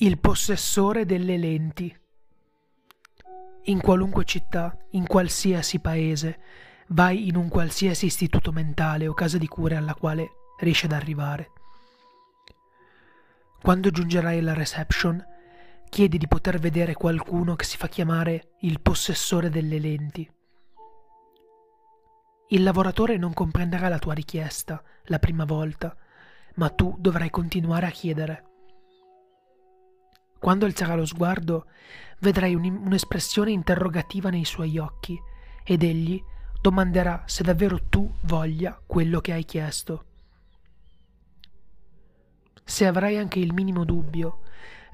Il possessore delle lenti. In qualunque città, in qualsiasi paese, vai in un qualsiasi istituto mentale o casa di cure alla quale riesci ad arrivare. Quando giungerai alla reception, chiedi di poter vedere qualcuno che si fa chiamare il possessore delle lenti. Il lavoratore non comprenderà la tua richiesta la prima volta, ma tu dovrai continuare a chiedere. Quando alzerà lo sguardo, vedrai un'espressione interrogativa nei suoi occhi ed egli domanderà se davvero tu voglia quello che hai chiesto. Se avrai anche il minimo dubbio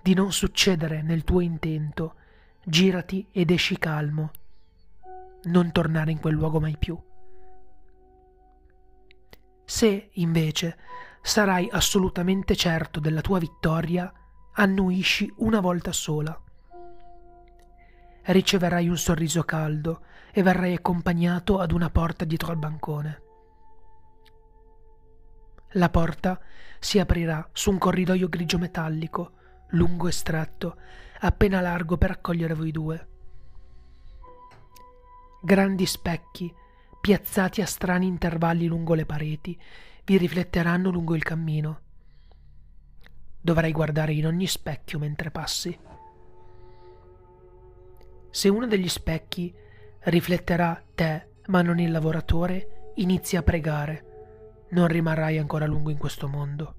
di non succedere nel tuo intento, girati ed esci calmo. Non tornare in quel luogo mai più. Se, invece, sarai assolutamente certo della tua vittoria, annuisci una volta sola. Riceverai un sorriso caldo e verrai accompagnato ad una porta dietro al bancone. La porta si aprirà su un corridoio grigio metallico, lungo e stretto, appena largo per accogliere voi due. Grandi specchi, piazzati a strani intervalli lungo le pareti, vi rifletteranno lungo il cammino dovrai guardare in ogni specchio mentre passi. Se uno degli specchi rifletterà te ma non il lavoratore, inizia a pregare. Non rimarrai ancora lungo in questo mondo.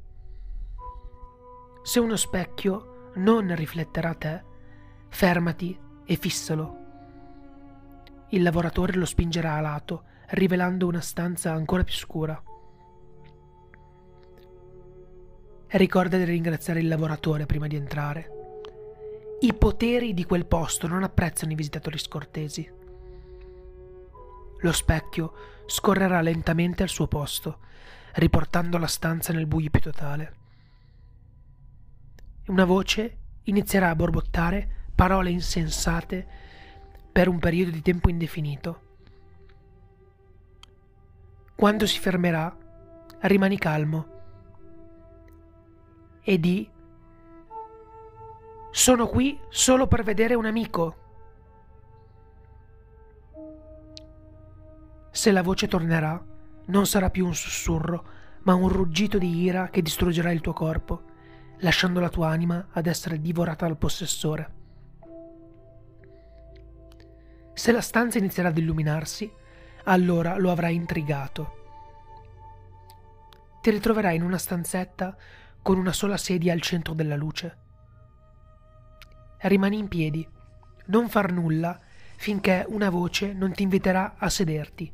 Se uno specchio non rifletterà te, fermati e fissalo. Il lavoratore lo spingerà a lato, rivelando una stanza ancora più scura. Ricorda di ringraziare il lavoratore prima di entrare. I poteri di quel posto non apprezzano i visitatori scortesi. Lo specchio scorrerà lentamente al suo posto, riportando la stanza nel buio più totale. Una voce inizierà a borbottare parole insensate per un periodo di tempo indefinito. Quando si fermerà, rimani calmo e di Sono qui solo per vedere un amico. Se la voce tornerà, non sarà più un sussurro, ma un ruggito di ira che distruggerà il tuo corpo, lasciando la tua anima ad essere divorata dal possessore. Se la stanza inizierà ad illuminarsi, allora lo avrai intrigato. Ti ritroverai in una stanzetta con una sola sedia al centro della luce. Rimani in piedi, non far nulla finché una voce non ti inviterà a sederti.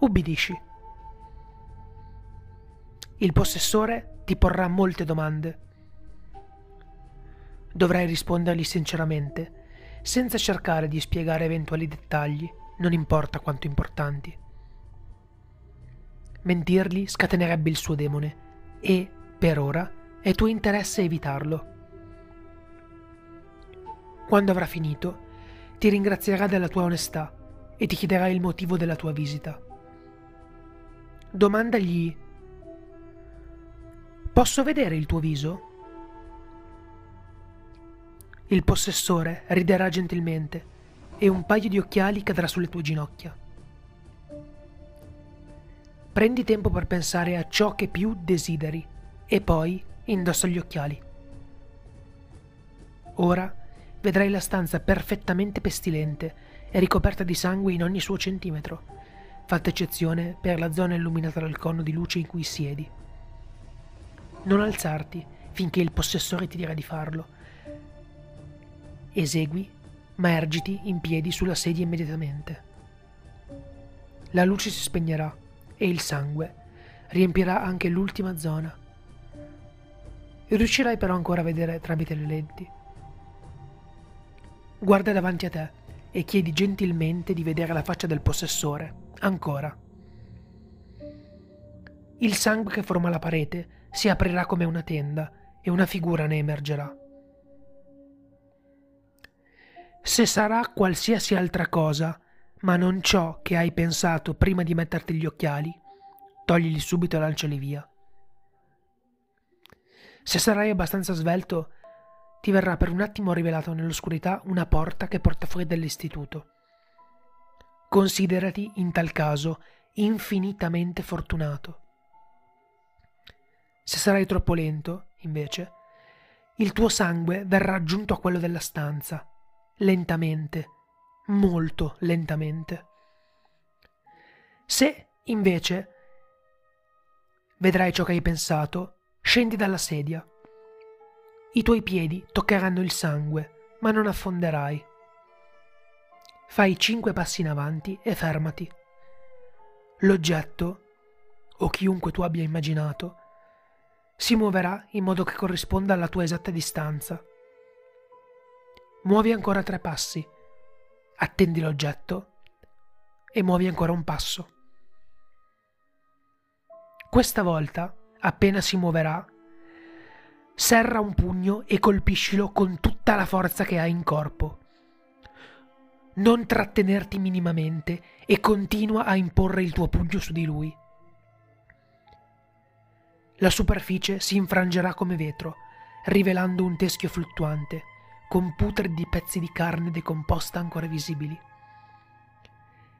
Ubbidisci. Il possessore ti porrà molte domande. Dovrai rispondergli sinceramente, senza cercare di spiegare eventuali dettagli, non importa quanto importanti. Mentirgli scatenerebbe il suo demone e, per ora, è tuo interesse evitarlo. Quando avrà finito, ti ringrazierà della tua onestà e ti chiederà il motivo della tua visita. Domandagli Posso vedere il tuo viso? Il possessore riderà gentilmente e un paio di occhiali cadrà sulle tue ginocchia. Prendi tempo per pensare a ciò che più desideri e poi indossa gli occhiali. Ora vedrai la stanza perfettamente pestilente e ricoperta di sangue in ogni suo centimetro, fatta eccezione per la zona illuminata dal cono di luce in cui siedi. Non alzarti finché il possessore ti dirà di farlo. Esegui, ma ergiti in piedi sulla sedia immediatamente. La luce si spegnerà e il sangue riempirà anche l'ultima zona. Riuscirai però ancora a vedere tramite le lenti. Guarda davanti a te e chiedi gentilmente di vedere la faccia del possessore, ancora. Il sangue che forma la parete si aprirà come una tenda e una figura ne emergerà. Se sarà qualsiasi altra cosa, ma non ciò che hai pensato prima di metterti gli occhiali, toglili subito e lanciali via. Se sarai abbastanza svelto, ti verrà per un attimo rivelato nell'oscurità una porta che porta fuori dall'istituto. Considerati, in tal caso, infinitamente fortunato. Se sarai troppo lento, invece, il tuo sangue verrà aggiunto a quello della stanza, lentamente, molto lentamente. Se, invece, vedrai ciò che hai pensato, scendi dalla sedia. I tuoi piedi toccheranno il sangue, ma non affonderai. Fai cinque passi in avanti e fermati. L'oggetto, o chiunque tu abbia immaginato, si muoverà in modo che corrisponda alla tua esatta distanza. Muovi ancora tre passi, attendi l'oggetto e muovi ancora un passo. Questa volta, appena si muoverà, serra un pugno e colpiscilo con tutta la forza che hai in corpo. Non trattenerti minimamente e continua a imporre il tuo pugno su di lui. La superficie si infrangerà come vetro, rivelando un teschio fluttuante, con putridi pezzi di carne decomposta ancora visibili.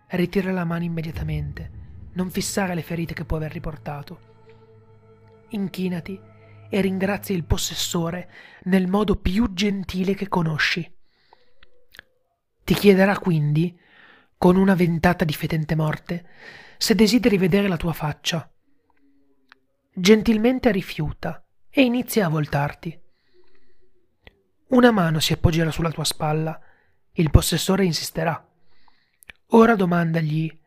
Ritira la mano immediatamente non fissare le ferite che può aver riportato. Inchinati e ringrazia il possessore nel modo più gentile che conosci. Ti chiederà quindi, con una ventata di fetente morte, se desideri vedere la tua faccia. Gentilmente rifiuta e inizia a voltarti. Una mano si appoggerà sulla tua spalla. Il possessore insisterà. Ora domandagli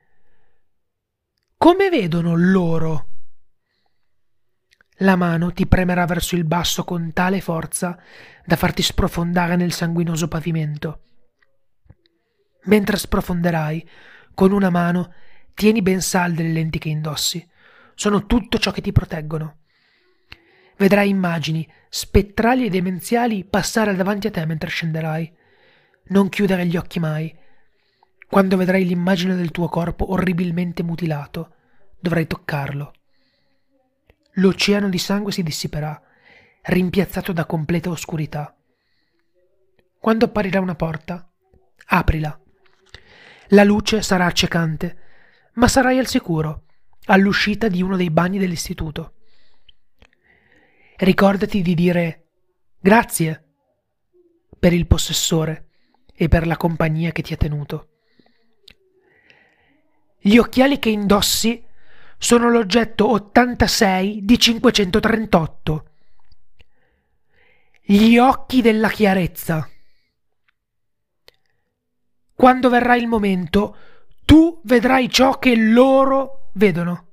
come vedono loro? La mano ti premerà verso il basso con tale forza da farti sprofondare nel sanguinoso pavimento. Mentre sprofonderai, con una mano tieni ben salde le lenti che indossi. Sono tutto ciò che ti proteggono. Vedrai immagini, spettrali e demenziali passare davanti a te mentre scenderai. Non chiudere gli occhi mai. Quando vedrai l'immagine del tuo corpo orribilmente mutilato, dovrai toccarlo. L'oceano di sangue si dissiperà, rimpiazzato da completa oscurità. Quando apparirà una porta, aprila. La luce sarà accecante, ma sarai al sicuro, all'uscita di uno dei bagni dell'istituto. Ricordati di dire grazie per il possessore e per la compagnia che ti ha tenuto. Gli occhiali che indossi sono l'oggetto 86 di 538. Gli occhi della chiarezza. Quando verrà il momento, tu vedrai ciò che loro vedono.